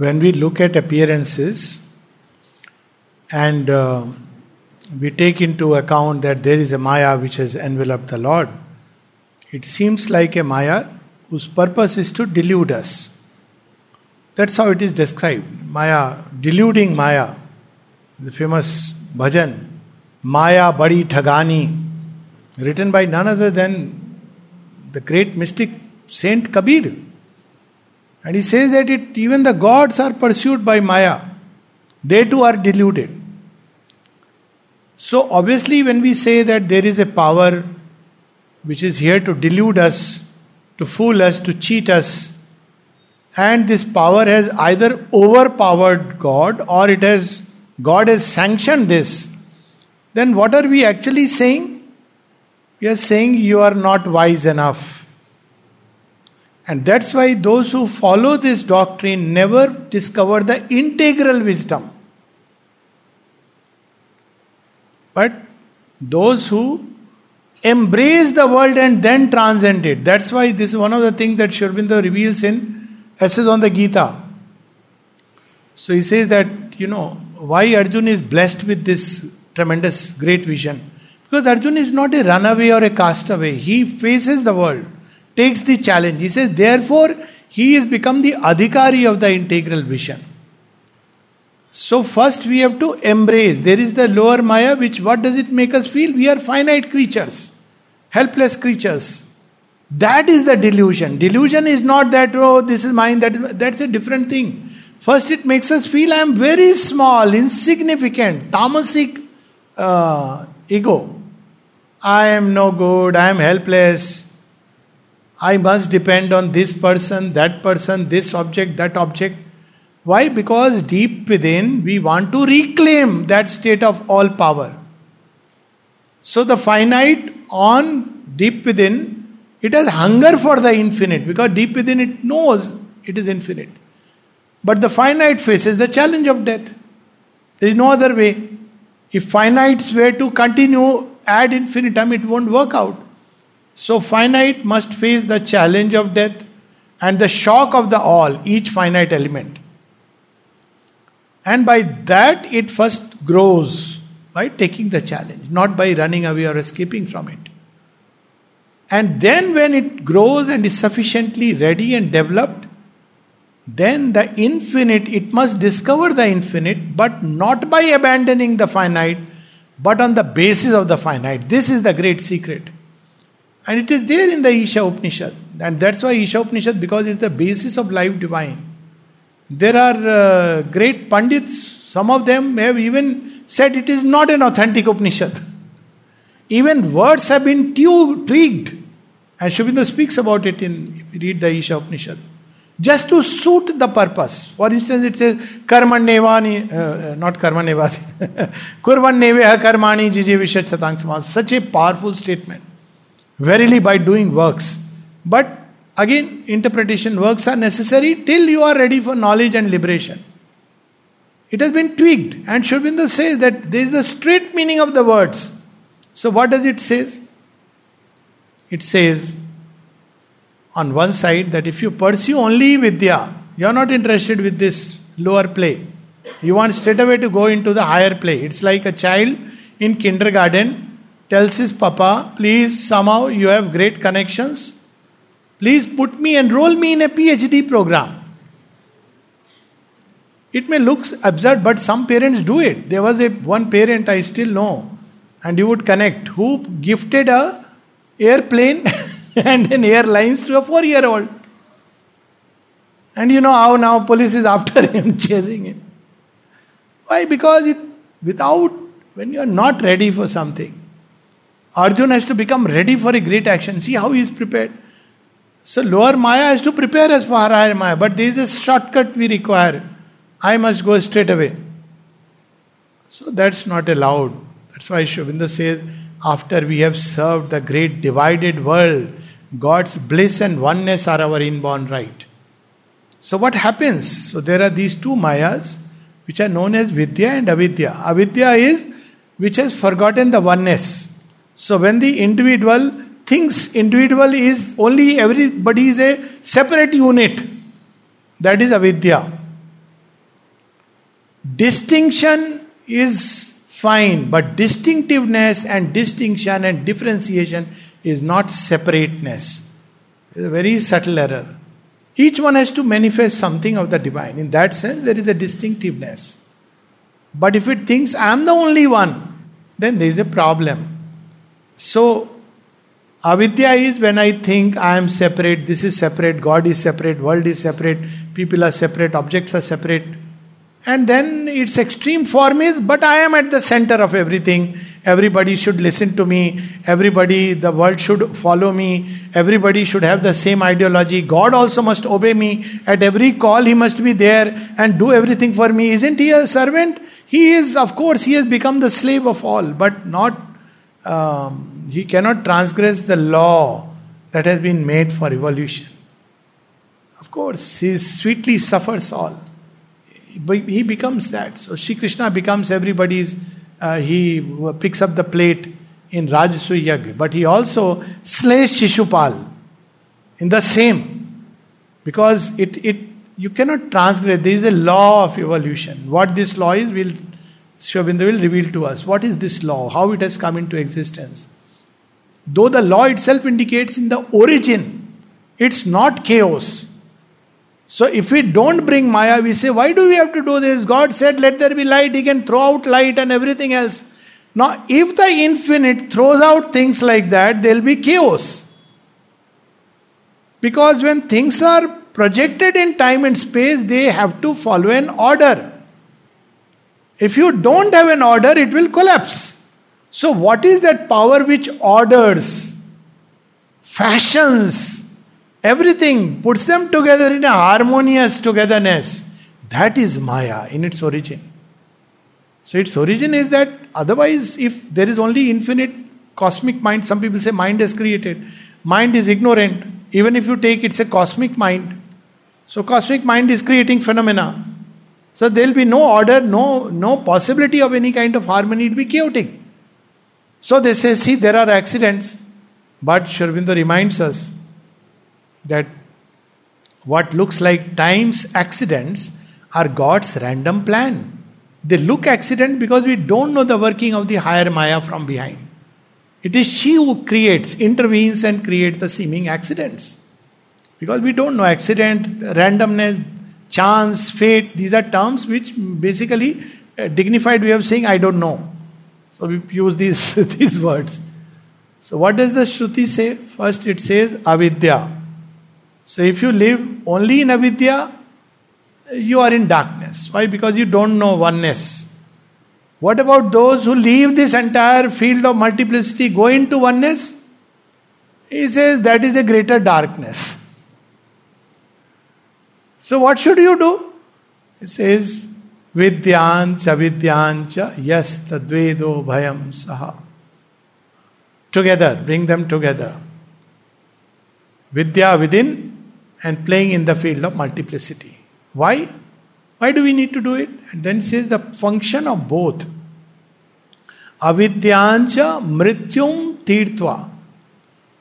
when we look at appearances and uh, we take into account that there is a Maya which has enveloped the Lord, it seems like a Maya whose purpose is to delude us. That's how it is described. Maya, deluding Maya. The famous bhajan, Maya Badi Thagani, written by none other than the great mystic Saint Kabir. And he says that it, even the gods are pursued by Maya. They too are deluded. So, obviously, when we say that there is a power which is here to delude us, to fool us, to cheat us, and this power has either overpowered God or it has God has sanctioned this, then what are we actually saying? We are saying you are not wise enough. And that's why those who follow this doctrine never discover the integral wisdom. But those who embrace the world and then transcend it. That's why this is one of the things that Sri Aurobindo reveals in Essays on the Gita. So he says that, you know, why Arjun is blessed with this tremendous great vision. Because Arjun is not a runaway or a castaway. He faces the world, takes the challenge. He says, therefore, he has become the adhikari of the integral vision. So first we have to embrace. There is the lower Maya, which what does it make us feel? We are finite creatures, helpless creatures. That is the delusion. Delusion is not that, oh, this is mine, that is, that's a different thing. First, it makes us feel I am very small, insignificant, tamasic uh, ego. I am no good, I am helpless. I must depend on this person, that person, this object, that object. Why? Because deep within we want to reclaim that state of all power. So the finite on deep within, it has hunger for the infinite because deep within it knows it is infinite. But the finite faces the challenge of death. There is no other way. If finites were to continue ad infinitum, it won't work out. So finite must face the challenge of death and the shock of the all, each finite element. And by that, it first grows by taking the challenge, not by running away or escaping from it. And then, when it grows and is sufficiently ready and developed, then the infinite, it must discover the infinite, but not by abandoning the finite, but on the basis of the finite. This is the great secret. And it is there in the Isha Upanishad. And that's why Isha Upanishad, because it's the basis of life divine. There are uh, great Pandits, some of them have even said it is not an authentic Upanishad. even words have been tweaked. And Aurobindo speaks about it in, if you read the Isha Upanishad. Just to suit the purpose. For instance, it says, Karmanevani, uh, uh not Karmanevati, Kurvanneveha Karmani Jiji Vishat Such a powerful statement. Verily, by doing works. But Again, interpretation works are necessary till you are ready for knowledge and liberation. It has been tweaked, and Sri says that there is the straight meaning of the words. So, what does it say? It says, on one side, that if you pursue only Vidya, you are not interested with this lower play. You want straight away to go into the higher play. It's like a child in kindergarten tells his papa, please, somehow you have great connections. Please put me, enroll me in a PhD program. It may look absurd, but some parents do it. There was a one parent I still know, and you would connect, who gifted a airplane and an airlines to a four-year-old. And you know how now police is after him, chasing him. Why? Because it, without, when you are not ready for something, Arjun has to become ready for a great action. See how he is prepared. So lower Maya has to prepare us for higher Maya, but there is a shortcut we require. I must go straight away. So that's not allowed. That's why Sri Aurobindo says, after we have served the great divided world, God's bliss and oneness are our inborn right. So what happens? So there are these two Mayas which are known as Vidya and Avidya. Avidya is which has forgotten the oneness. So when the individual thinks individual is only everybody is a separate unit. That is avidya. Distinction is fine, but distinctiveness and distinction and differentiation is not separateness. It's a very subtle error. Each one has to manifest something of the divine. In that sense, there is a distinctiveness. But if it thinks I am the only one, then there is a problem. So, avidya is when I think I am separate, this is separate, God is separate, world is separate, people are separate, objects are separate. And then its extreme form is, but I am at the center of everything. Everybody should listen to me. Everybody, the world should follow me. Everybody should have the same ideology. God also must obey me. At every call, He must be there and do everything for me. Isn't He a servant? He is, of course, He has become the slave of all, but not, um, He cannot transgress the law that has been made for evolution. Of course, He sweetly suffers all he becomes that. So Sri Krishna becomes everybody's, uh, he picks up the plate in Rajasuya Yag, but he also slays Shishupal in the same. Because it, it you cannot transgress. There is a law of evolution. What this law is, will Sri Aurobindo will reveal to us. What is this law? How it has come into existence? Though the law itself indicates in the origin, it's not chaos. So if we don't bring Maya, we say, why do we have to do this? God said, let there be light. He can throw out light and everything else. Now, if the infinite throws out things like that, there'll be chaos. Because when things are projected in time and space, they have to follow an order. If you don't have an order, it will collapse. So, what is that power which orders, fashions, Everything puts them together in a harmonious togetherness. That is Maya in its origin. So its origin is that otherwise, if there is only infinite cosmic mind, some people say mind is created. Mind is ignorant. Even if you take it's a cosmic mind. So cosmic mind is creating phenomena. So there will be no order, no, no possibility of any kind of harmony. It will be chaotic. So they say, see, there are accidents. But Sri Aurobindo reminds us that what looks like time's accidents are God's random plan. They look accident because we don't know the working of the higher Maya from behind. It is she who creates, intervenes, and creates the seeming accidents. Because we don't know accident, randomness, chance, fate, these are terms which basically uh, dignified way of saying I don't know. So we use these, these words. So what does the Shruti say? First it says avidya. So if you live only in avidya, you are in darkness. Why? Because you don't know oneness. What about those who leave this entire field of multiplicity, go into oneness? He says that is a greater darkness. So what should you do? He says, Vidyancha Vidyancha Yas Tadvedo Bhayam Saha. Together, bring them together. Vidya within, and playing in the field of multiplicity. Why? Why do we need to do it? And then says the function of both. Avidyancha mrityum tirtva.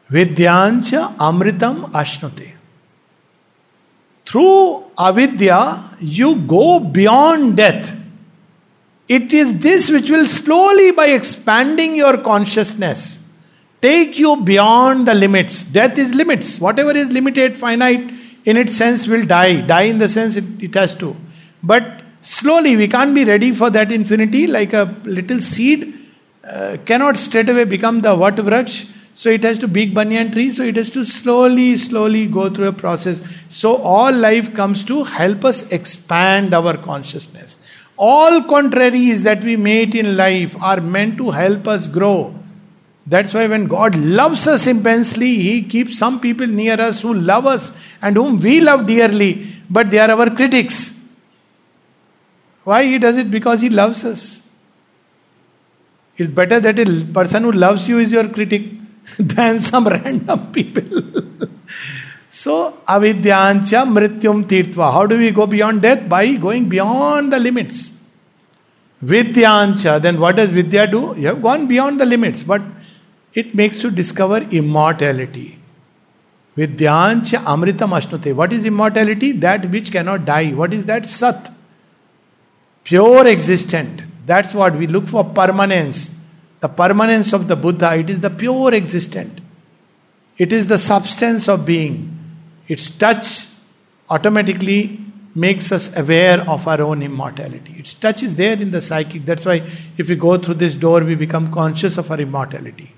Vidyancha amritam ashnute. Through avidya, you go beyond death. It is this which will slowly, by expanding your consciousness, take you beyond the limits. Death is limits. Whatever is limited, finite, in its sense will die. Die in the sense it, it has to. But slowly, we can't be ready for that infinity like a little seed uh, cannot straight away become the vraksh. So it has to big banyan tree. So it has to slowly, slowly go through a process. So all life comes to help us expand our consciousness. All contraries that we meet in life are meant to help us grow. That's why when God loves us immensely, He keeps some people near us who love us and whom we love dearly, but they are our critics. Why He does it? Because He loves us. It's better that a person who loves you is your critic than some random people. so, avidyancha mrityum tirtva. How do we go beyond death? By going beyond the limits. Vidyancha, then what does Vidya do? You have gone beyond the limits, but it makes you discover immortality. Vidyancha amritam ashnute. What is immortality? That which cannot die. What is that? Sat. Pure existent. That's what we look for permanence. The permanence of the Buddha, it is the pure existent. It is the substance of being. Its touch automatically makes us aware of our own immortality. Its touch is there in the psychic. That's why if we go through this door, we become conscious of our immortality.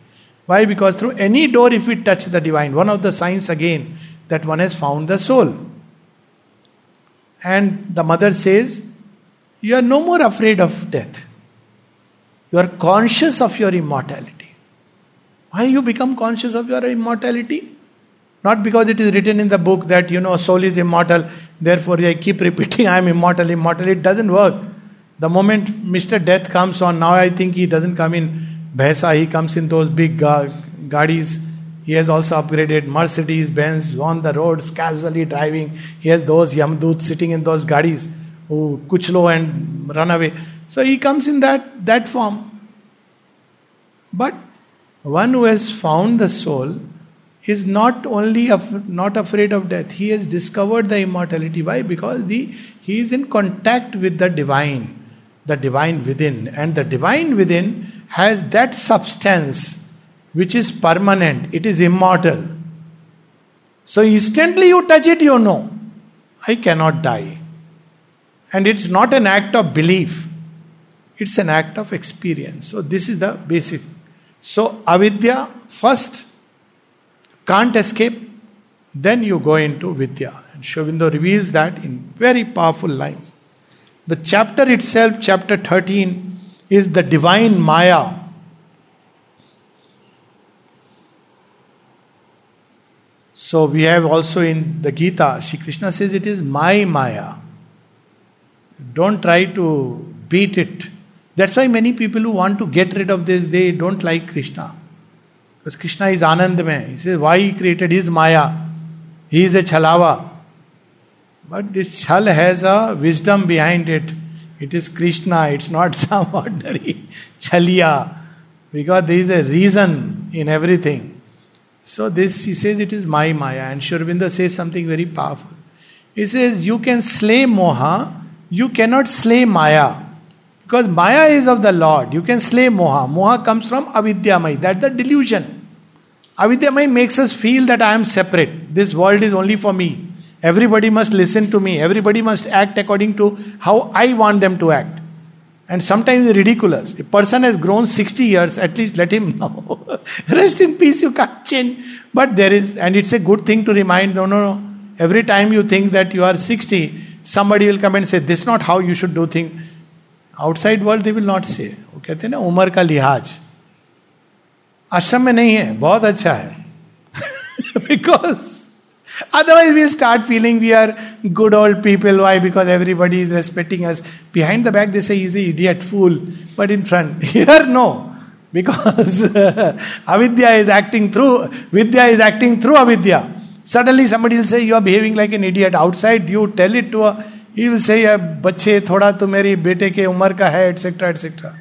Why? Because through any door, if we touch the divine, one of the signs again that one has found the soul. And the mother says, You are no more afraid of death. You are conscious of your immortality. Why you become conscious of your immortality? Not because it is written in the book that, you know, soul is immortal, therefore I keep repeating, I am immortal, immortal. It doesn't work. The moment Mr. Death comes on, now I think he doesn't come in Bhaisa, he comes in those big ga- gadis. He has also upgraded Mercedes Benz on the roads, casually driving. He has those Yamdut sitting in those gadis who oh, kuchlo and run away. So he comes in that, that form. But one who has found the soul is not only af- not afraid of death, he has discovered the immortality. Why? Because the, he is in contact with the divine, the divine within. And the divine within has that substance which is permanent, it is immortal. So instantly you touch it, you know, I cannot die. And it's not an act of belief, it's an act of experience. So, this is the basic. So, avidya first can't escape, then you go into Vidya. And Sri Aurobindo reveals that in very powerful lines. The chapter itself, chapter 13, is the divine Maya. So we have also in the Gita, Shri Krishna says it is my Maya. Don't try to beat it. That's why many people who want to get rid of this, they don't like Krishna. Because Krishna is Anandamay. He says, why he created his Maya? He is a Chalawa. But this Chal has a wisdom behind it. It is Krishna, it's not some ordinary Chaliya. Because there is a reason in everything. So this, he says, it is my Maya. And Sri Aurobindo says something very powerful. He says, you can slay Moha, you cannot slay Maya. Because Maya is of the Lord. You can slay Moha. Moha comes from Avidyamai. That's the delusion. Avidyamai makes us feel that I am separate. This world is only for me. Everybody must listen to me. Everybody must act according to how I want them to act. And sometimes it's ridiculous. A person has grown 60 years, at least let him know. Rest in peace, you can't change. But there is, and it's a good thing to remind no, no, no. Every time you think that you are 60, somebody will come and say, This is not how you should do things. Outside world they will not say वो कहते हैं ना उम्र का लिहाज। आश्रम में नहीं है बहुत अच्छा है। Because otherwise we start feeling we are good old people why because everybody is respecting us behind the back this is idiot fool but in front here no because uh, avidya is acting through vidya is acting through avidya. Suddenly somebody will say you are behaving like an idiot. Outside you tell it ही से बच्चे थोड़ा तो मेरी बेटे के उम्र का है एटसेट्रा एटसेट्रा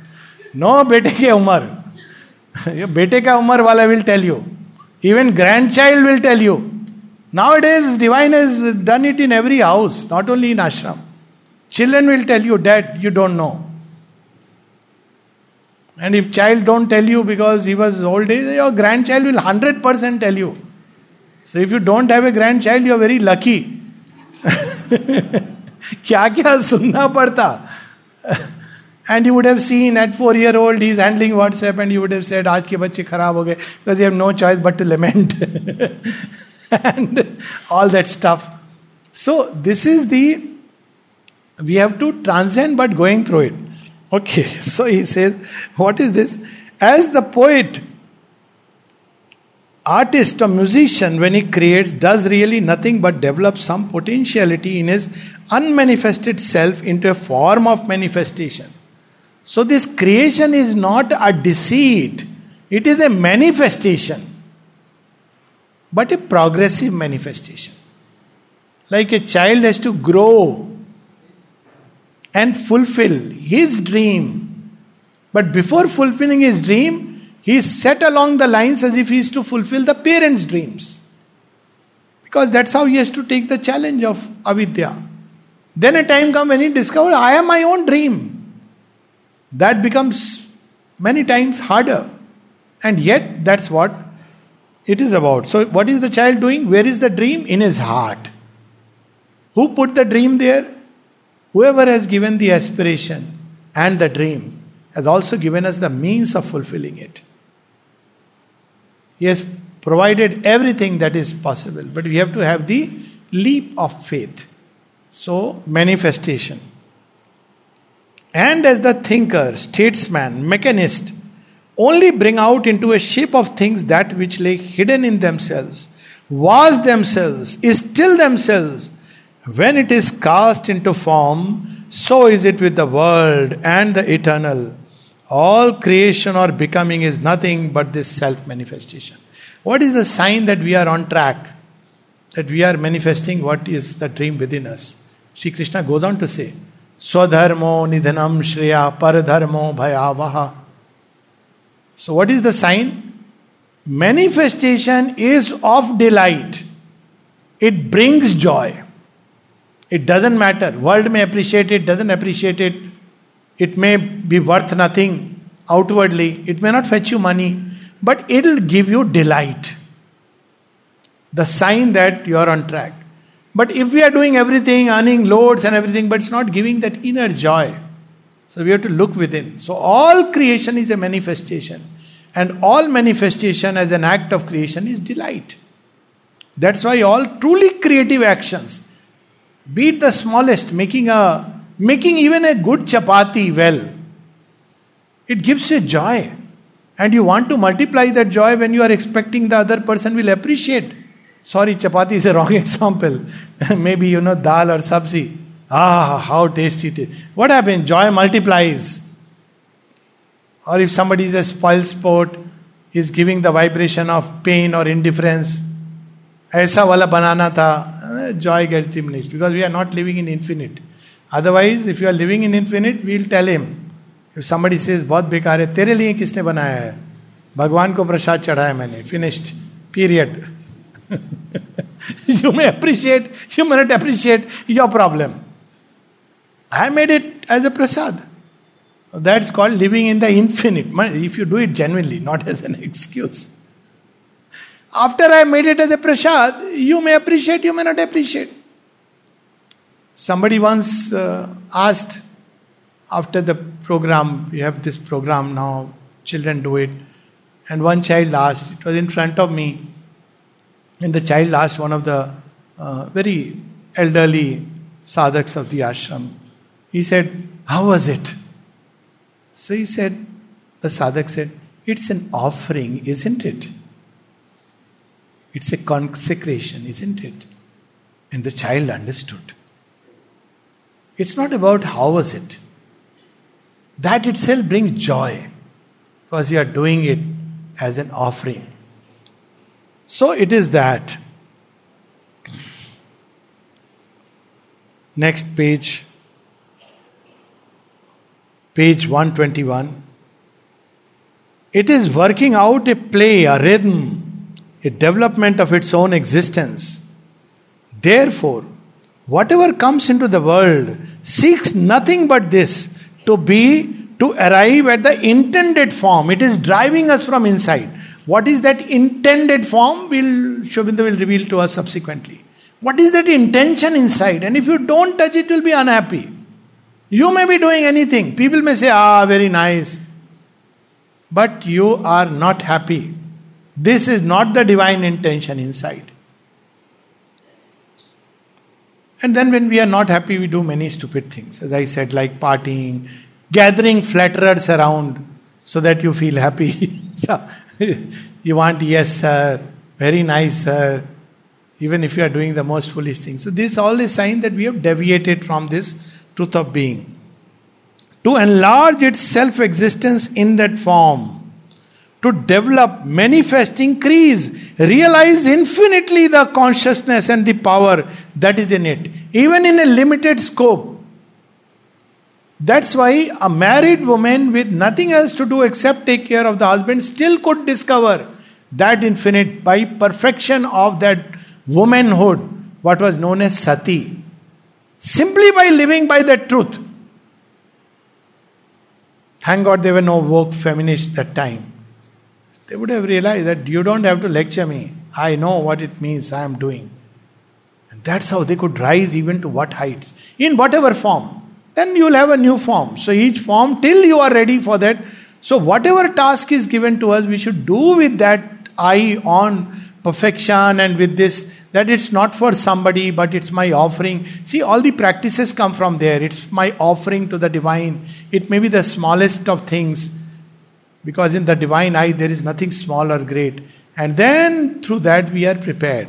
नो बेटे के उम्र। बेटे का उम्र वाला will tell you even grand child will tell you now it is divine is done it in every house not only in ashram children will tell you that you don't know and And if child don't tell you because he was old age, your grandchild will 100% tell you. So if you don't have a grandchild, you are very lucky. क्या क्या सुनना पड़ता। And you would have seen at four year old is handling WhatsApp and you would have said आज के बच्चे खराब हो गए because you have no choice but to lament and all that stuff so this is the we have to transcend but going through it okay so he says what is this as the poet artist or musician, when he creates, does really nothing but develop some potentiality in his unmanifested self into a form of manifestation. So, this creation is not a deceit, it is a manifestation, but a progressive manifestation. Like a child has to grow and fulfill his dream. But before fulfilling his dream, he is set along the lines as if he is to fulfill the parents' dreams. Because that's how he has to take the challenge of avidya. Then a time comes when he discovers, I am my own dream. That becomes many times harder. And yet, that's what it is about. So, what is the child doing? Where is the dream? In his heart. Who put the dream there? Whoever has given the aspiration and the dream has also given us the means of fulfilling it. He has provided everything that is possible, but we have to have the leap of faith. So, manifestation. And as the thinker, statesman, mechanist, only bring out into a shape of things that which lay hidden in themselves, was themselves, is still themselves. When it is cast into form, so is it with the world and the eternal. All creation or becoming is nothing but this self manifestation. What is the sign that we are on track? That we are manifesting what is the dream within us? Sri Krishna goes on to say, Swadharmo nidhanam shreya paradharmo bhayavaha. So, what is the sign? Manifestation is of delight. It brings joy. It doesn't matter. World may appreciate it, doesn't appreciate it. It may be worth nothing outwardly. It may not fetch you money, but it'll give you delight. The sign that you are on track. But if we are doing everything, earning loads and everything, but it's not giving that inner joy, so we have to look within. So all creation is a manifestation. And all manifestation as an act of creation is delight. That's why all truly creative actions, be it the smallest, making a making even a good chapati well, it gives you joy. And you want to multiply that joy when you are expecting the other person will appreciate. Sorry, chapati is a wrong example. Maybe, you know, dal or sabzi. Ah, how tasty it is. What happens? Joy multiplies. Or if somebody is a spoil sport, is giving the vibration of pain or indifference. ऐसा वाला बनाना था joy gets diminished because we are not living in infinite. Otherwise, if you are living in infinite, we'll tell him. If somebody says बहुत बेकार है तेरे लिए किसने बनाया है भगवान को प्रसाद चढ़ाया मैंने finished period you may appreciate, you may not appreciate your problem. I made it as a prasad. That's called living in the infinite. If you do it genuinely, not as an excuse. After I made it as a prasad, you may appreciate, you may not appreciate. Somebody once uh, asked after the program, we have this program now, children do it. And one child asked, it was in front of me, and the child asked one of the uh, very elderly sadhaks of the ashram, he said, How was it? So he said, The sadhak said, It's an offering, isn't it? It's a consecration, isn't it? And the child understood. It's not about how was it. That itself brings joy because you are doing it as an offering. So it is that. Next page, page 121. It is working out a play, a rhythm, a development of its own existence. Therefore, whatever comes into the world seeks nothing but this to be, to arrive at the intended form. It is driving us from inside. What is that intended form? Will Sri Aurobindo will reveal to us subsequently. What is that intention inside? And if you don't touch it, you'll be unhappy. You may be doing anything. People may say, ah, very nice. But you are not happy. This is not the divine intention inside. And then when we are not happy, we do many stupid things. As I said, like partying, gathering flatterers around so that you feel happy. so you want, yes, sir, very nice, sir, even if you are doing the most foolish things. So, this is all is sign that we have deviated from this truth of being. To enlarge its self existence in that form, to develop, manifest, increase, realize infinitely the consciousness and the power that is in it, even in a limited scope. That's why a married woman with nothing else to do except take care of the husband still could discover that infinite by perfection of that womanhood, what was known as sati. Simply by living by that truth. Thank God there were no woke feminists that time. They would have realized that you don't have to lecture me. I know what it means I am doing. And that's how they could rise even to what heights, in whatever form. Then you'll have a new form. So each form, till you are ready for that. So whatever task is given to us, we should do with that eye on perfection and with this that it's not for somebody but it's my offering see all the practices come from there it's my offering to the divine it may be the smallest of things because in the divine eye there is nothing small or great. And then through that we are prepared.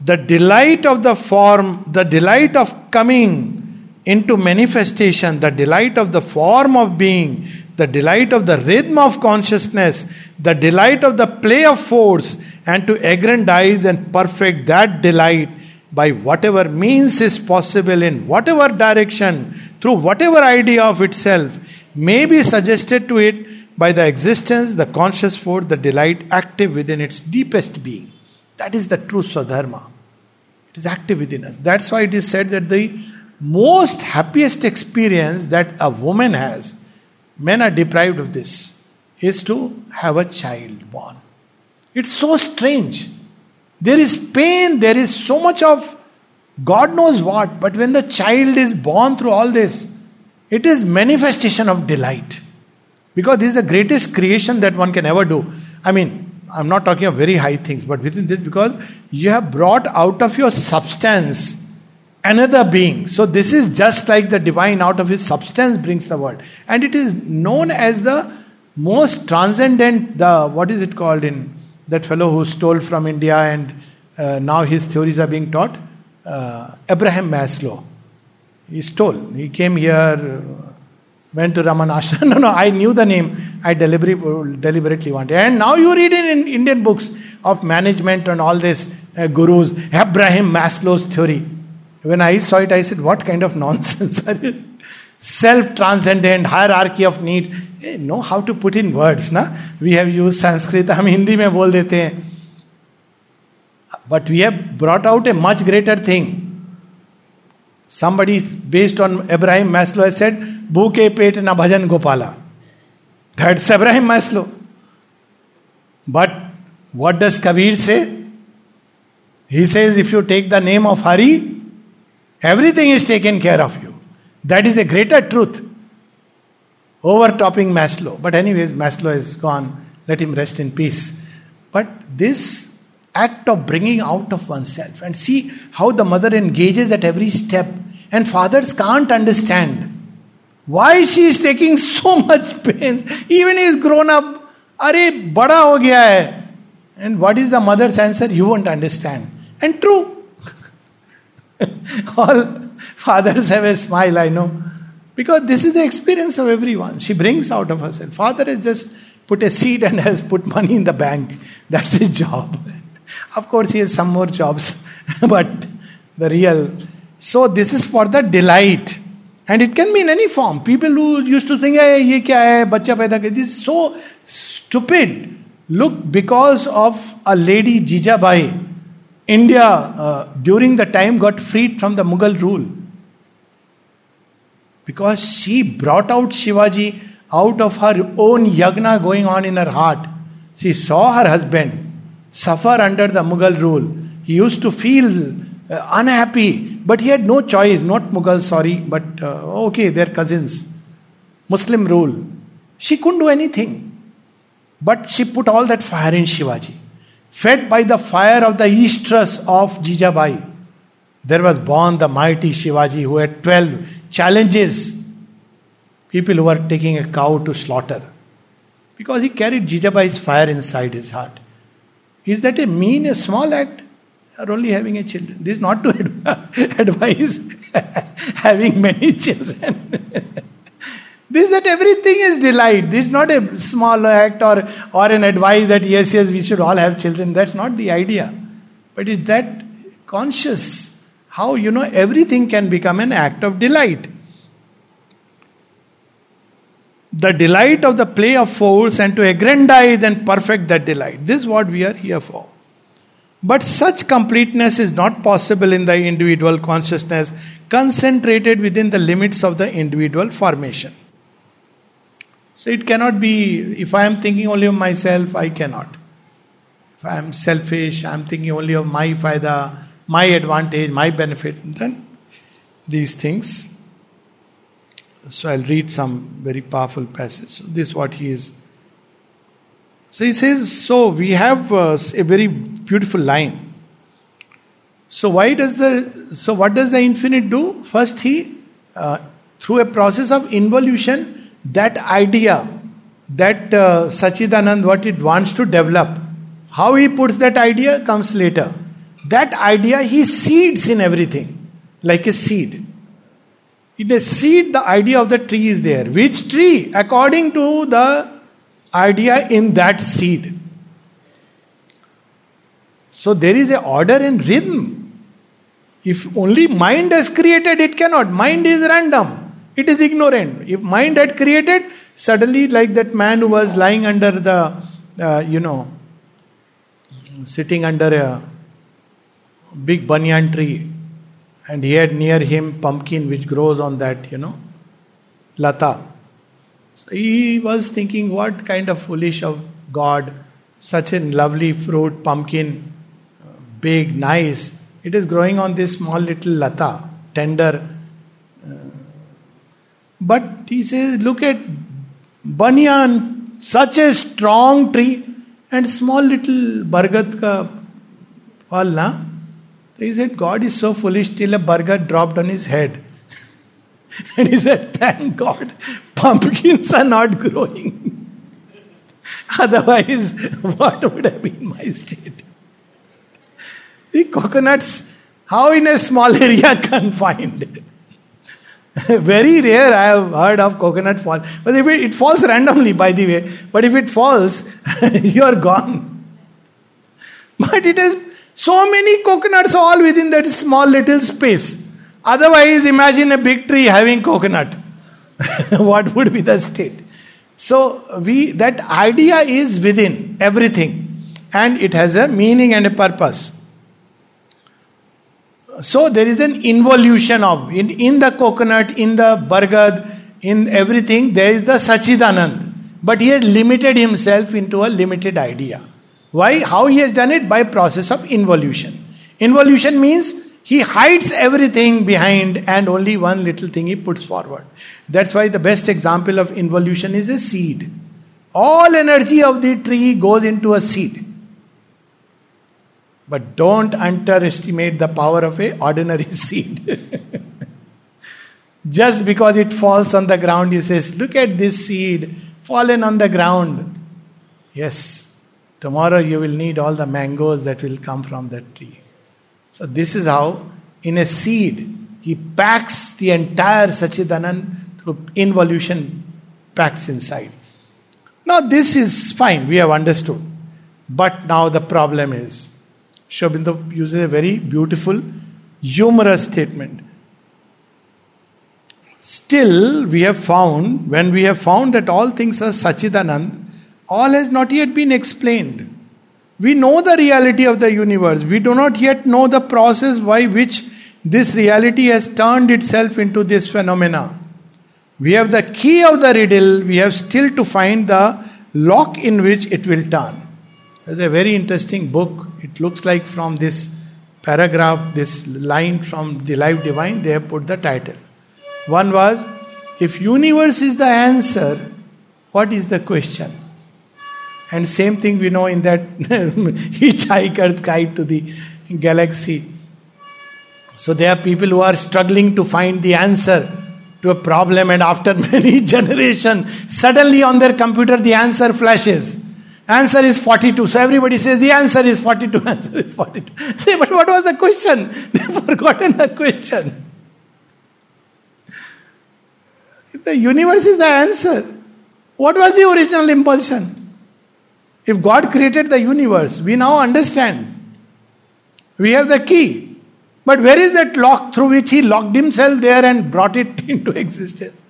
The delight of the form the delight of coming into manifestation the delight of the form of being the delight of the rhythm of consciousness, the delight of the play of force, and to aggrandize and perfect that delight by whatever means is possible in whatever direction, through whatever idea of itself, may be suggested to it by the existence, the conscious force, the delight active within its deepest being. That is the true Swadharma. It is active within us. That's why it is said that the most happiest experience that a woman has men are deprived of this, is to have a child born. It's so strange. There is pain, there is so much of God knows what, but when the child is born through all this, it is manifestation of delight. Because this is the greatest creation that one can ever do. I mean, I'm not talking of very high things, but within this, because you have brought out of your substance another being. So, this is just like the divine out of his substance brings the world. And it is known as the most transcendent, the what is it called in that fellow who stole from India and uh, now his theories are being taught? Uh, Abraham Maslow. He stole. He came here, went to Ramanashram. no, no, I knew the name. I deliberately, deliberately wanted. And now you read in Indian books of management and all this uh, gurus, Abraham Maslow's theory. When I saw it, I said, What kind of nonsense are you? Self transcendent, hierarchy of needs. Know how to put in words, na? We have used Sanskrit, हम हिंदी में बोल देते हैं. But we have brought out a much greater thing. Somebody based on Abraham Maslow has said, Bhuke pet na bhajan gopala. That's Abraham Maslow. But what does Kabir say? He says, if you take the name of Hari, Everything is taken care of you. That is a greater truth. Overtopping Maslow. But, anyways, Maslow is gone. Let him rest in peace. But this act of bringing out of oneself and see how the mother engages at every step, and fathers can't understand why she is taking so much pains. Even he is grown up. Are bada ho gaya hai. And what is the mother's answer? You won't understand. And true. All fathers have a smile, I know. Because this is the experience of everyone. She brings out of herself. Father has just put a seed and has put money in the bank. That's his job. Of course, he has some more jobs, but the real. So, this is for the delight. And it can be in any form. People who used to think, hey, ye kya hai, bacha paida This is so stupid. Look, because of a lady, Jijabai, India, uh, during the time, got freed from the Mughal rule. Because she brought out Shivaji out of her own yagna going on in her heart. She saw her husband suffer under the Mughal rule. He used to feel uh, unhappy, but he had no choice. Not Mughal, sorry, but uh, okay, they're cousins. Muslim rule. She couldn't do anything. But she put all that fire in Shivaji fed by the fire of the estrus of Jijabai. There was born the mighty Shivaji who had 12 challenges. People who are taking a cow to slaughter. Because he carried Jijabai's fire inside his heart. Is that a mean, a small act? Or only having a children? This is not to advise having many children. This is that everything is delight. This is not a small act or, or an advice that yes, yes, we should all have children. That's not the idea. But it's that conscious how you know everything can become an act of delight. The delight of the play of force and to aggrandize and perfect that delight. This is what we are here for. But such completeness is not possible in the individual consciousness concentrated within the limits of the individual formation. So it cannot be, if I am thinking only of myself, I cannot. If I am selfish, I am thinking only of my faida, my advantage, my benefit, then these things. So I'll read some very powerful passage. This is what he is. So he says, so we have uh, a very beautiful line. So why does the so what does the infinite do? First, he uh, through a process of involution that idea, that uh, Sachidanand, what it wants to develop, how he puts that idea comes later. That idea he seeds in everything, like a seed. In a seed, the idea of the tree is there. Which tree? According to the idea in that seed. So there is a order and rhythm. If only mind has created, it cannot. Mind is random. It is ignorant. If mind had created, suddenly, like that man who was lying under the, uh, you know, sitting under a big banyan tree, and he had near him pumpkin which grows on that, you know, lata. So he was thinking, what kind of foolish of God, such a lovely fruit, pumpkin, big, nice. It is growing on this small little lata, tender but he says, look at banyan, such a strong tree, and small little bargat ka na. So he said, God is so foolish till a bargad dropped on his head. and he said, thank God, pumpkins are not growing. Otherwise, what would have been my state? The coconuts, how in a small area confined? Very rare I have heard of coconut fall. But if it, it falls randomly, by the way, but if it falls, you are gone. But it is so many coconuts all within that small little space. Otherwise, imagine a big tree having coconut. what would be the state? So we that idea is within everything, and it has a meaning and a purpose. So there is an involution of in, in the coconut, in the bargad, in everything, there is the Sachidanand. But he has limited himself into a limited idea. Why? How he has done it? By process of involution. Involution means he hides everything behind and only one little thing he puts forward. That's why the best example of involution is a seed. All energy of the tree goes into a seed. But don't underestimate the power of a ordinary seed. Just because it falls on the ground, he says, Look at this seed fallen on the ground. Yes, tomorrow you will need all the mangoes that will come from that tree. So, this is how, in a seed, he packs the entire Sachidanand through involution, packs inside. Now, this is fine, we have understood. But now the problem is Sri Aurobindo uses a very beautiful, humorous statement. Still, we have found, when we have found that all things are Sachidanand, all has not yet been explained. We know the reality of the universe. We do not yet know the process by which this reality has turned itself into this phenomena. We have the key of the riddle, we have still to find the lock in which it will turn. There's a very interesting book. It looks like from this paragraph, this line from the Life Divine, they have put the title. One was, if universe is the answer, what is the question? And same thing we know in that Hitchhiker's Guide to the Galaxy. So there are people who are struggling to find the answer to a problem, and after many generations, suddenly on their computer the answer flashes. Answer is 42. So everybody says the answer is 42. Answer is 42. Say, but what was the question? They've forgotten the question. The universe is the answer, what was the original impulsion? If God created the universe, we now understand. We have the key. But where is that lock through which he locked himself there and brought it into existence?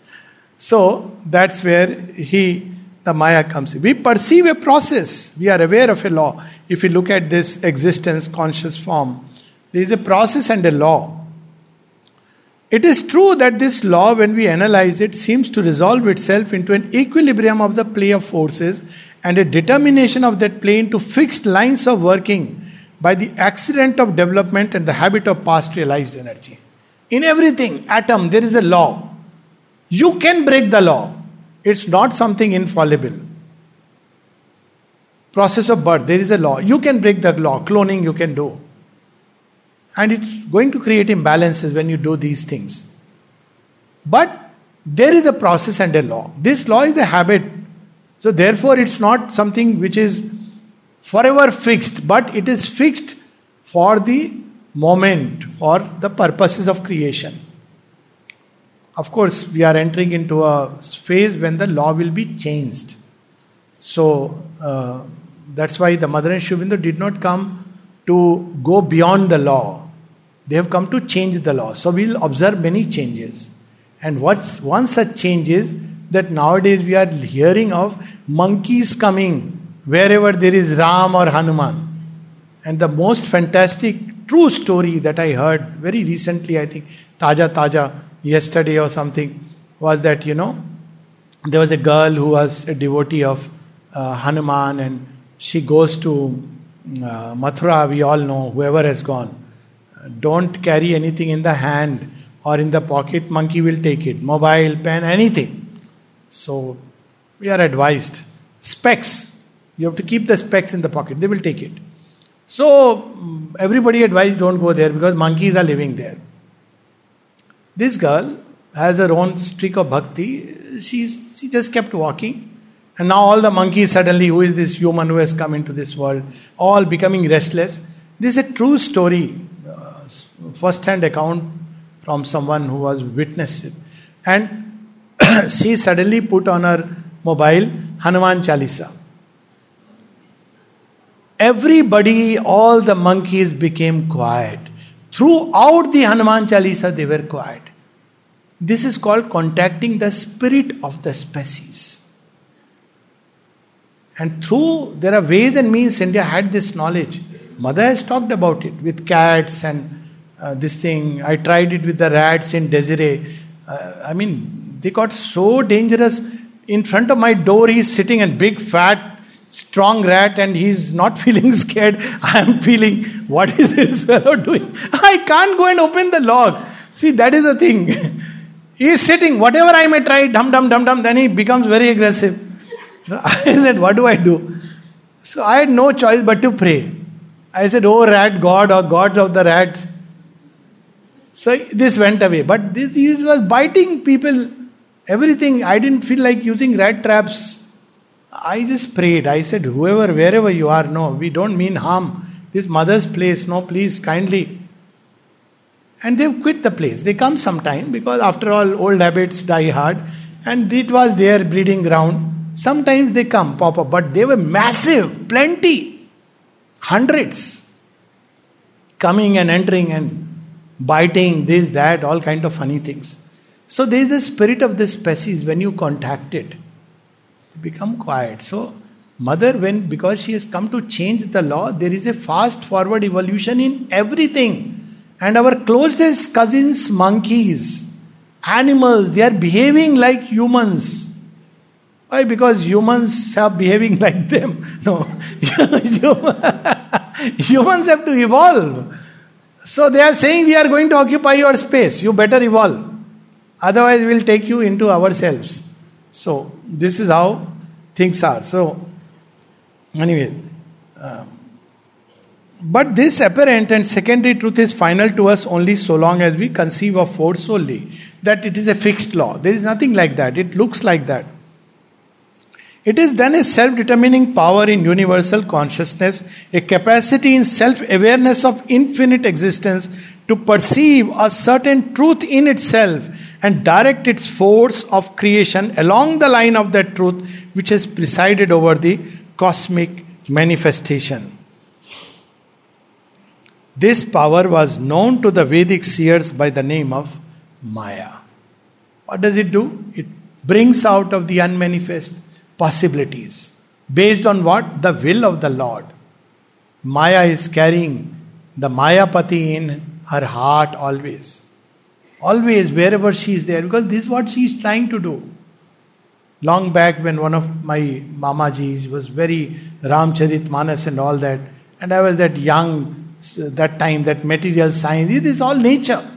So that's where he the Maya comes. In. We perceive a process. We are aware of a law. If we look at this existence, conscious form, there is a process and a law. It is true that this law, when we analyze it, seems to resolve itself into an equilibrium of the play of forces and a determination of that plane to fixed lines of working by the accident of development and the habit of past realized energy. In everything, atom, there is a law. You can break the law. It's not something infallible. Process of birth, there is a law. You can break the law. Cloning, you can do. And it's going to create imbalances when you do these things. But there is a process and a law. This law is a habit. So, therefore, it's not something which is forever fixed, but it is fixed for the moment, for the purposes of creation. Of course, we are entering into a phase when the law will be changed. So, uh, that's why the Mother and Sri did not come to go beyond the law. They have come to change the law. So, we'll observe many changes. And what's one such change is that nowadays we are hearing of monkeys coming wherever there is Ram or Hanuman. And the most fantastic true story that I heard very recently, I think, Taja Taja, yesterday or something, was that, you know, there was a girl who was a devotee of uh, Hanuman and she goes to uh, Mathura, we all know, whoever has gone. Don't carry anything in the hand or in the pocket, monkey will take it. Mobile, pen, anything. So, we are advised. Specs, you have to keep the specs in the pocket, they will take it. So, everybody advised don't go there because monkeys are living there. This girl has her own streak of bhakti. She's, she just kept walking. And now all the monkeys suddenly, who is this human who has come into this world, all becoming restless. This is a true story, uh, first hand account from someone who was witnessed it. And she suddenly put on her mobile Hanuman Chalisa. Everybody, all the monkeys became quiet. Throughout the Hanuman Chalisa, they were quiet. This is called contacting the spirit of the species. And through, there are ways and means India had this knowledge. Mother has talked about it with cats and uh, this thing. I tried it with the rats in Desiree. Uh, I mean, they got so dangerous. In front of my door, he's sitting and big fat strong rat and he's not feeling scared. I am feeling, what is this fellow doing? I can't go and open the log. See, that is the thing. he is sitting, whatever I may try, dum dum dum dum, then he becomes very aggressive. So I said, What do I do? So I had no choice but to pray. I said, Oh, rat God or gods of the rats. So this went away. But this was biting people, everything. I didn't feel like using rat traps I just prayed. I said, whoever, wherever you are, no, we don't mean harm. This mother's place, no, please, kindly. And they've quit the place. They come sometime because, after all, old habits die hard. And it was their breeding ground. Sometimes they come, pop up, but they were massive, plenty, hundreds, coming and entering and biting, this, that, all kind of funny things. So there is the spirit of this species when you contact it They become quiet. So, mother, when because she has come to change the law, there is a fast forward evolution in everything. And our closest cousins, monkeys, animals, they are behaving like humans. Why? Because humans are behaving like them. No. humans have to evolve. So they are saying we are going to occupy your space. You better evolve. Otherwise, we'll take you into ourselves. So, this is how things are. So, anyway, um, but this apparent and secondary truth is final to us only so long as we conceive of force solely. That it is a fixed law. There is nothing like that. It looks like that. It is then a self determining power in universal consciousness, a capacity in self awareness of infinite existence to perceive a certain truth in itself and direct its force of creation along the line of that truth which has presided over the cosmic manifestation. This power was known to the Vedic seers by the name of Maya. What does it do? It brings out of the unmanifest possibilities. Based on what? The will of the Lord. Maya is carrying the Mayapati in her heart always. Always, wherever she is there, because this is what she is trying to do. Long back, when one of my Mamajis was very Ramcharit Manas and all that, and I was that young, that time, that material science, it is all nature.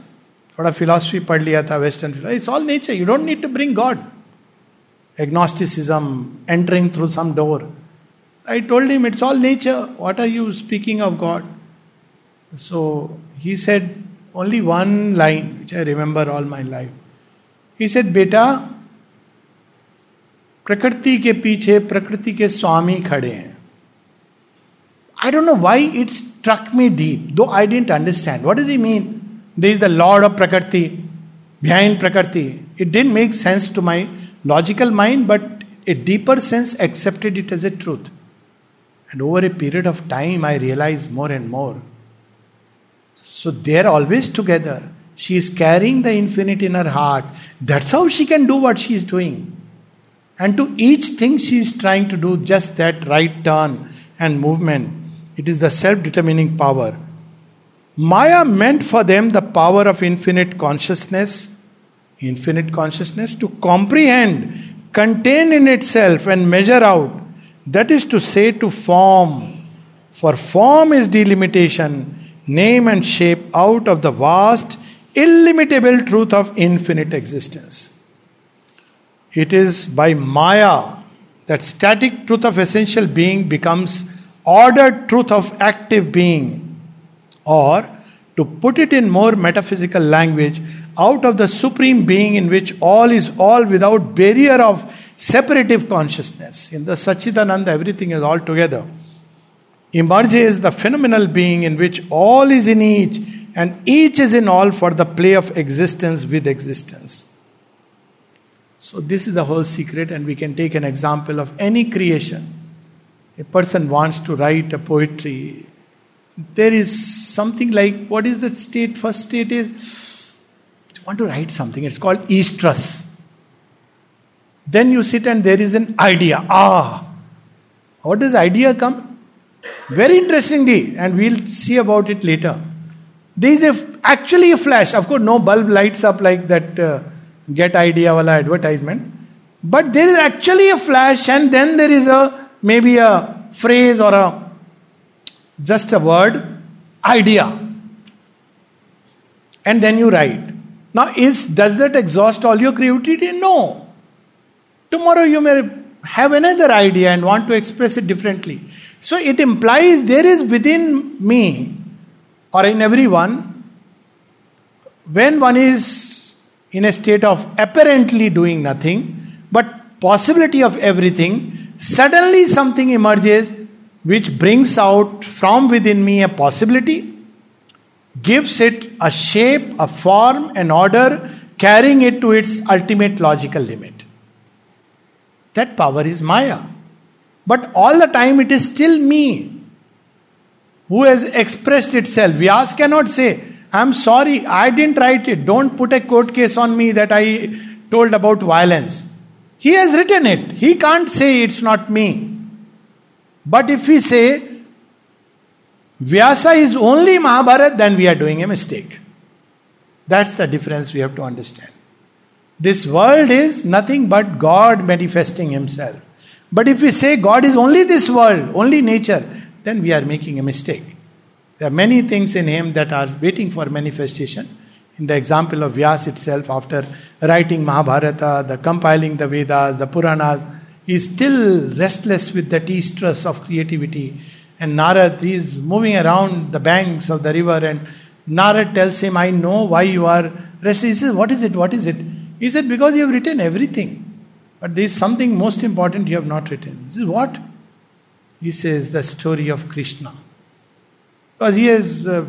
थोड़ा philosophy पढ़ लिया था western it's all nature you don't need to bring God agnosticism entering through some door. I told him, It's all nature. What are you speaking of God? So he said only one line, which I remember all my life. He said, Beta, प्रकृति के पीछे प्रकृति के स्वामी खड़े हैं I don't know why it struck me deep दो आई dent understand what is E mean There is the Lord of Prakriti, behind Prakriti. It didn't make sense to my logical mind, but a deeper sense accepted it as a truth. And over a period of time, I realized more and more. So they're always together. She is carrying the infinite in her heart. That's how she can do what she is doing. And to each thing she is trying to do, just that right turn and movement. It is the self determining power. Maya meant for them the power of infinite consciousness, infinite consciousness to comprehend, contain in itself, and measure out. That is to say, to form. For form is delimitation, name and shape out of the vast, illimitable truth of infinite existence. It is by Maya that static truth of essential being becomes ordered truth of active being or, to put it in more metaphysical language, out of the supreme being in which all is all without barrier of separative consciousness. In the Sachidananda, everything is all together. Emerges the phenomenal being in which all is in each and each is in all for the play of existence with existence. So, this is the whole secret, and we can take an example of any creation. A person wants to write a poetry, there is something like what is the state? First state is want to write something, it's called estrus. Then you sit and there is an idea. Ah, what does idea come? Very interestingly, and we'll see about it later. There is a, actually a flash. Of course, no bulb lights up like that uh, get idea wala advertisement. But there is actually a flash, and then there is a maybe a phrase or a just a word, idea. And then you write. Now, is does that exhaust all your creativity? No. Tomorrow you may have another idea and want to express it differently. So it implies there is within me or in everyone, when one is in a state of apparently doing nothing, but possibility of everything, suddenly something emerges which brings out from within me a possibility, gives it a shape, a form, an order, carrying it to its ultimate logical limit. That power is Maya. But all the time it is still me who has expressed itself. Vyas cannot say, I'm sorry, I didn't write it. Don't put a court case on me that I told about violence. He has written it. He can't say it's not me. But if we say Vyasa is only Mahabharata, then we are doing a mistake. That's the difference we have to understand. This world is nothing but God manifesting Himself. But if we say God is only this world, only nature, then we are making a mistake. There are many things in Him that are waiting for manifestation. In the example of Vyas itself, after writing Mahabharata, the compiling the Vedas, the Puranas, he is still restless with that estrus of creativity. And Narad is moving around the banks of the river, and Narad tells him, I know why you are restless. He says, What is it? What is it? He said, Because you have written everything. But there is something most important you have not written. He says, What? He says, The story of Krishna. Because he has uh,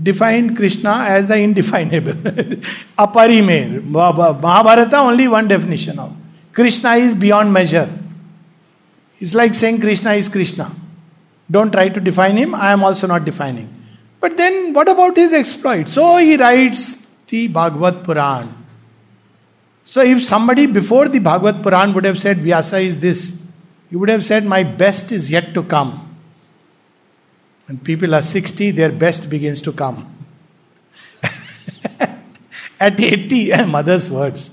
defined Krishna as the indefinable. Aparimeya. Mahabharata, only one definition of. Krishna is beyond measure. It's like saying Krishna is Krishna. Don't try to define him, I am also not defining. But then, what about his exploit? So he writes the Bhagavad Puran. So if somebody before the Bhagavad Puran would have said Vyasa is this, he would have said, My best is yet to come. When people are 60, their best begins to come. At 80, mother's words.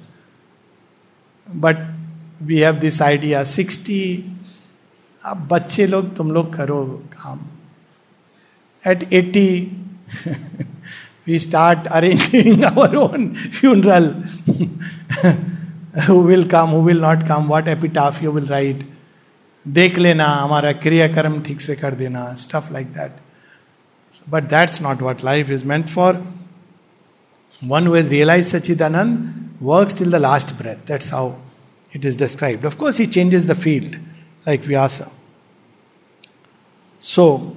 But we have this idea 60, अब बच्चे लोग, तुम लोग करो काम। At eighty we start arranging our own funeral who will come who will not come what epitaph you will write देख लेना, हमारा क्रियाकर्म ठीक से कर देना stuff like that but that's not what life is meant for one who realise Satchidananda work till the last breath that's how it is described of course he changes the field like Vyasa. So,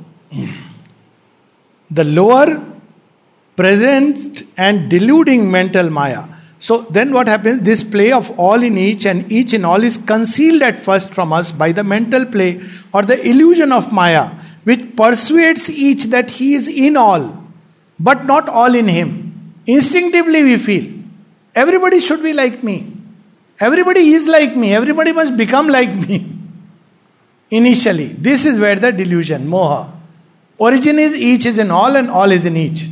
the lower present and deluding mental Maya. So then what happens? This play of all in each and each in all is concealed at first from us by the mental play or the illusion of Maya, which persuades each that he is in all, but not all in him. Instinctively we feel everybody should be like me. Everybody is like me. Everybody must become like me. Initially, this is where the delusion, moha. Origin is each is in all and all is in each.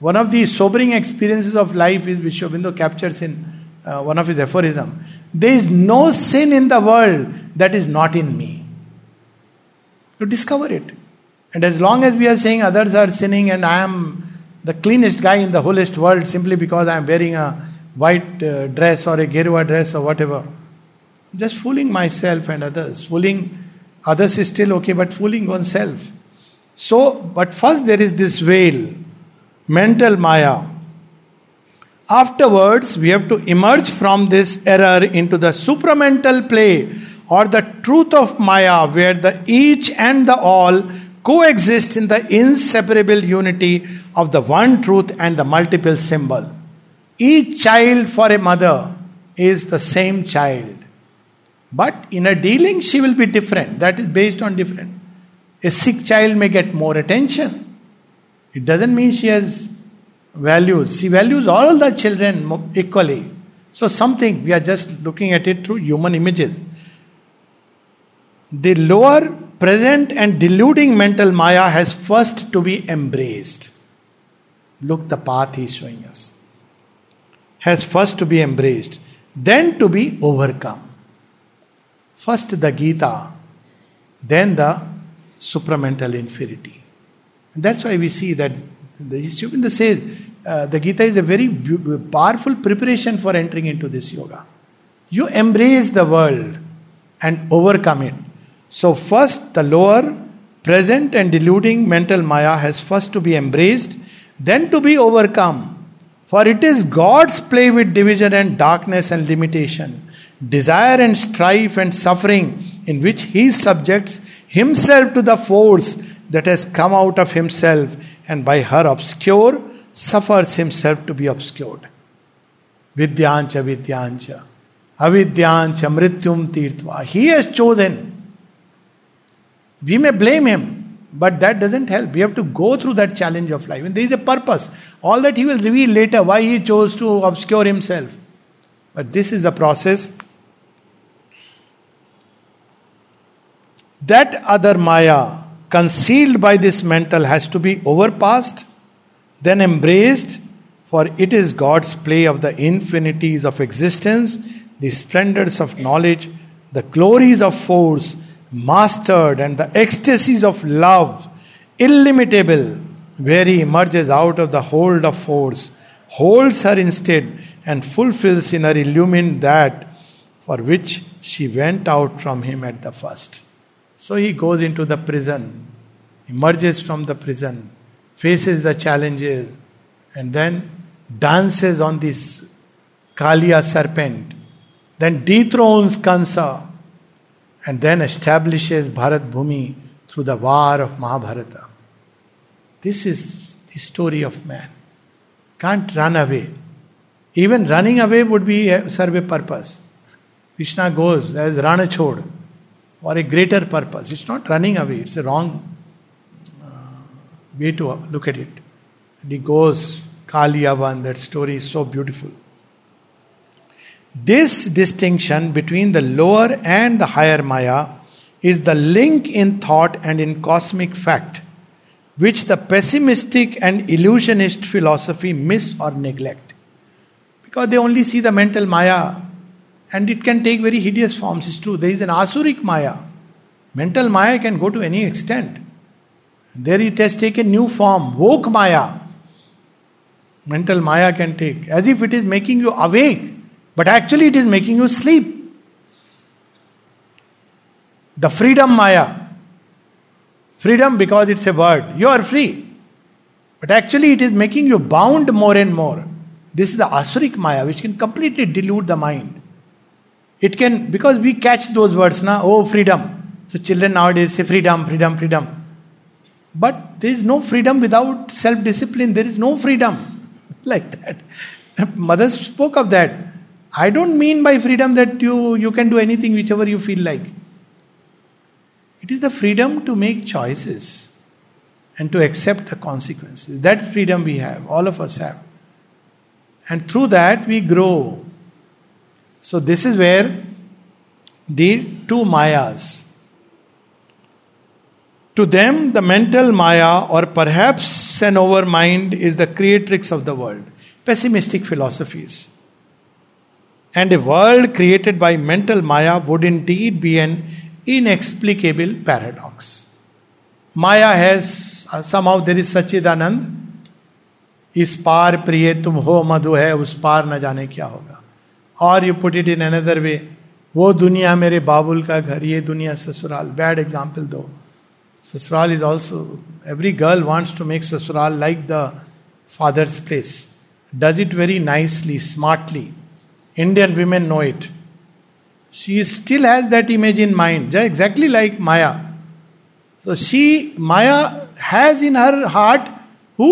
One of the sobering experiences of life is Aurobindo captures in uh, one of his aphorisms. There is no sin in the world that is not in me. You discover it. And as long as we are saying others are sinning and I am the cleanest guy in the wholest world simply because I am wearing a white uh, dress or a gerua dress or whatever, just fooling myself and others. Fooling others is still okay, but fooling oneself. So, but first there is this veil mental Maya. Afterwards, we have to emerge from this error into the supramental play or the truth of Maya, where the each and the all coexist in the inseparable unity of the one truth and the multiple symbol. Each child for a mother is the same child. But in a dealing, she will be different. That is based on different. A sick child may get more attention it doesn't mean she has values. She values all the children equally. So, something, we are just looking at it through human images. The lower, present, and deluding mental Maya has first to be embraced. Look, the path he is showing us. Has first to be embraced, then to be overcome. First the Gita, then the supramental infinity. And that's why we see that the Aurobindo says uh, the Gita is a very powerful preparation for entering into this yoga. You embrace the world and overcome it. So, first, the lower, present, and deluding mental Maya has first to be embraced, then to be overcome. For it is God's play with division and darkness and limitation, desire and strife and suffering, in which He subjects Himself to the force that has come out of himself and by her obscure suffers himself to be obscured. Vidyancha Vidyancha. Avidyancha Mrityum Tirtva. He has chosen. We may blame him, but that doesn't help. We have to go through that challenge of life. And there is a purpose. All that he will reveal later why he chose to obscure himself. But this is the process. That other Maya concealed by this mental has to be overpassed, then embraced, for it is God's play of the infinities of existence, the splendors of knowledge, the glories of force, mastered, and the ecstasies of love, illimitable, where he emerges out of the hold of force, holds her instead, and fulfills in her illumined that for which she went out from him at the first. So he goes into the prison, emerges from the prison, faces the challenges, and then dances on this Kalia serpent, then dethrones Kansa, and then establishes Bharat Bhumi through the war of Mahabharata. This is the story of man. Can't run away. Even running away would be serve a purpose. Krishna goes as Ranachod for a greater purpose. It's not running away, it's a wrong uh, way to look at it. And he goes, Kaliyavan, that story is so beautiful. This distinction between the lower and the higher Maya is the link in thought and in cosmic fact, which the pessimistic and illusionist philosophy miss or neglect. Because they only see the mental Maya and it can take very hideous forms, it's true. There is an Asuric Maya. Mental Maya can go to any extent. There it has taken new form, woke Maya. Mental Maya can take, as if it is making you awake, but actually it is making you sleep. The freedom Maya. Freedom because it's a word. You are free. But actually it is making you bound more and more. This is the Asuric Maya, which can completely delude the mind. It can, because we catch those words now, oh, freedom. So children nowadays say freedom, freedom, freedom. But there is no freedom without self discipline. There is no freedom like that. Mother spoke of that. I don't mean by freedom that you, you can do anything whichever you feel like. It is the freedom to make choices and to accept the consequences. That freedom we have, all of us have. And through that we grow. So, this is where the two Mayas. To them, the mental Maya, or perhaps an overmind, is the creatrix of the world. Pessimistic philosophies. And a world created by mental Maya would indeed be an inexplicable paradox. Maya has, uh, somehow there is Sachidanand. इस पार प्रिय तुम हो मधु है उस पार न जाने क्या होगा और you put it in another way वो दुनिया मेरे बाबुल का घर, ये दुनिया ससुराल। बैड एग्ज़ाम्पल दो sasural is also every girl wants to make sasural like the father's place does it very nicely smartly Indian women know it she still has that image in mind exactly like maya so she maya has in her heart who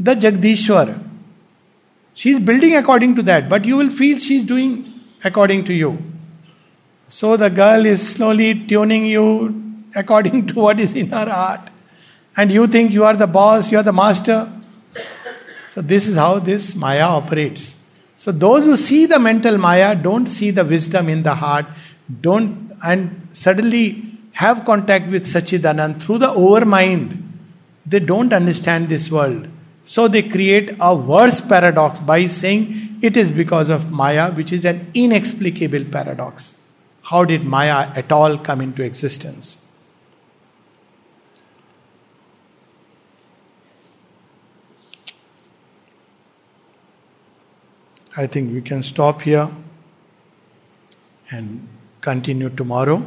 the Jagadishwar She is building according to that, but you will feel she is doing according to you. So the girl is slowly tuning you according to what is in her heart. And you think you are the boss, you are the master. So this is how this Maya operates. So those who see the mental Maya don't see the wisdom in the heart, don't and suddenly have contact with Sachidanand through the overmind. They don't understand this world. So they create a worse paradox by saying it is because of Maya, which is an inexplicable paradox. How did Maya at all come into existence? I think we can stop here and continue tomorrow.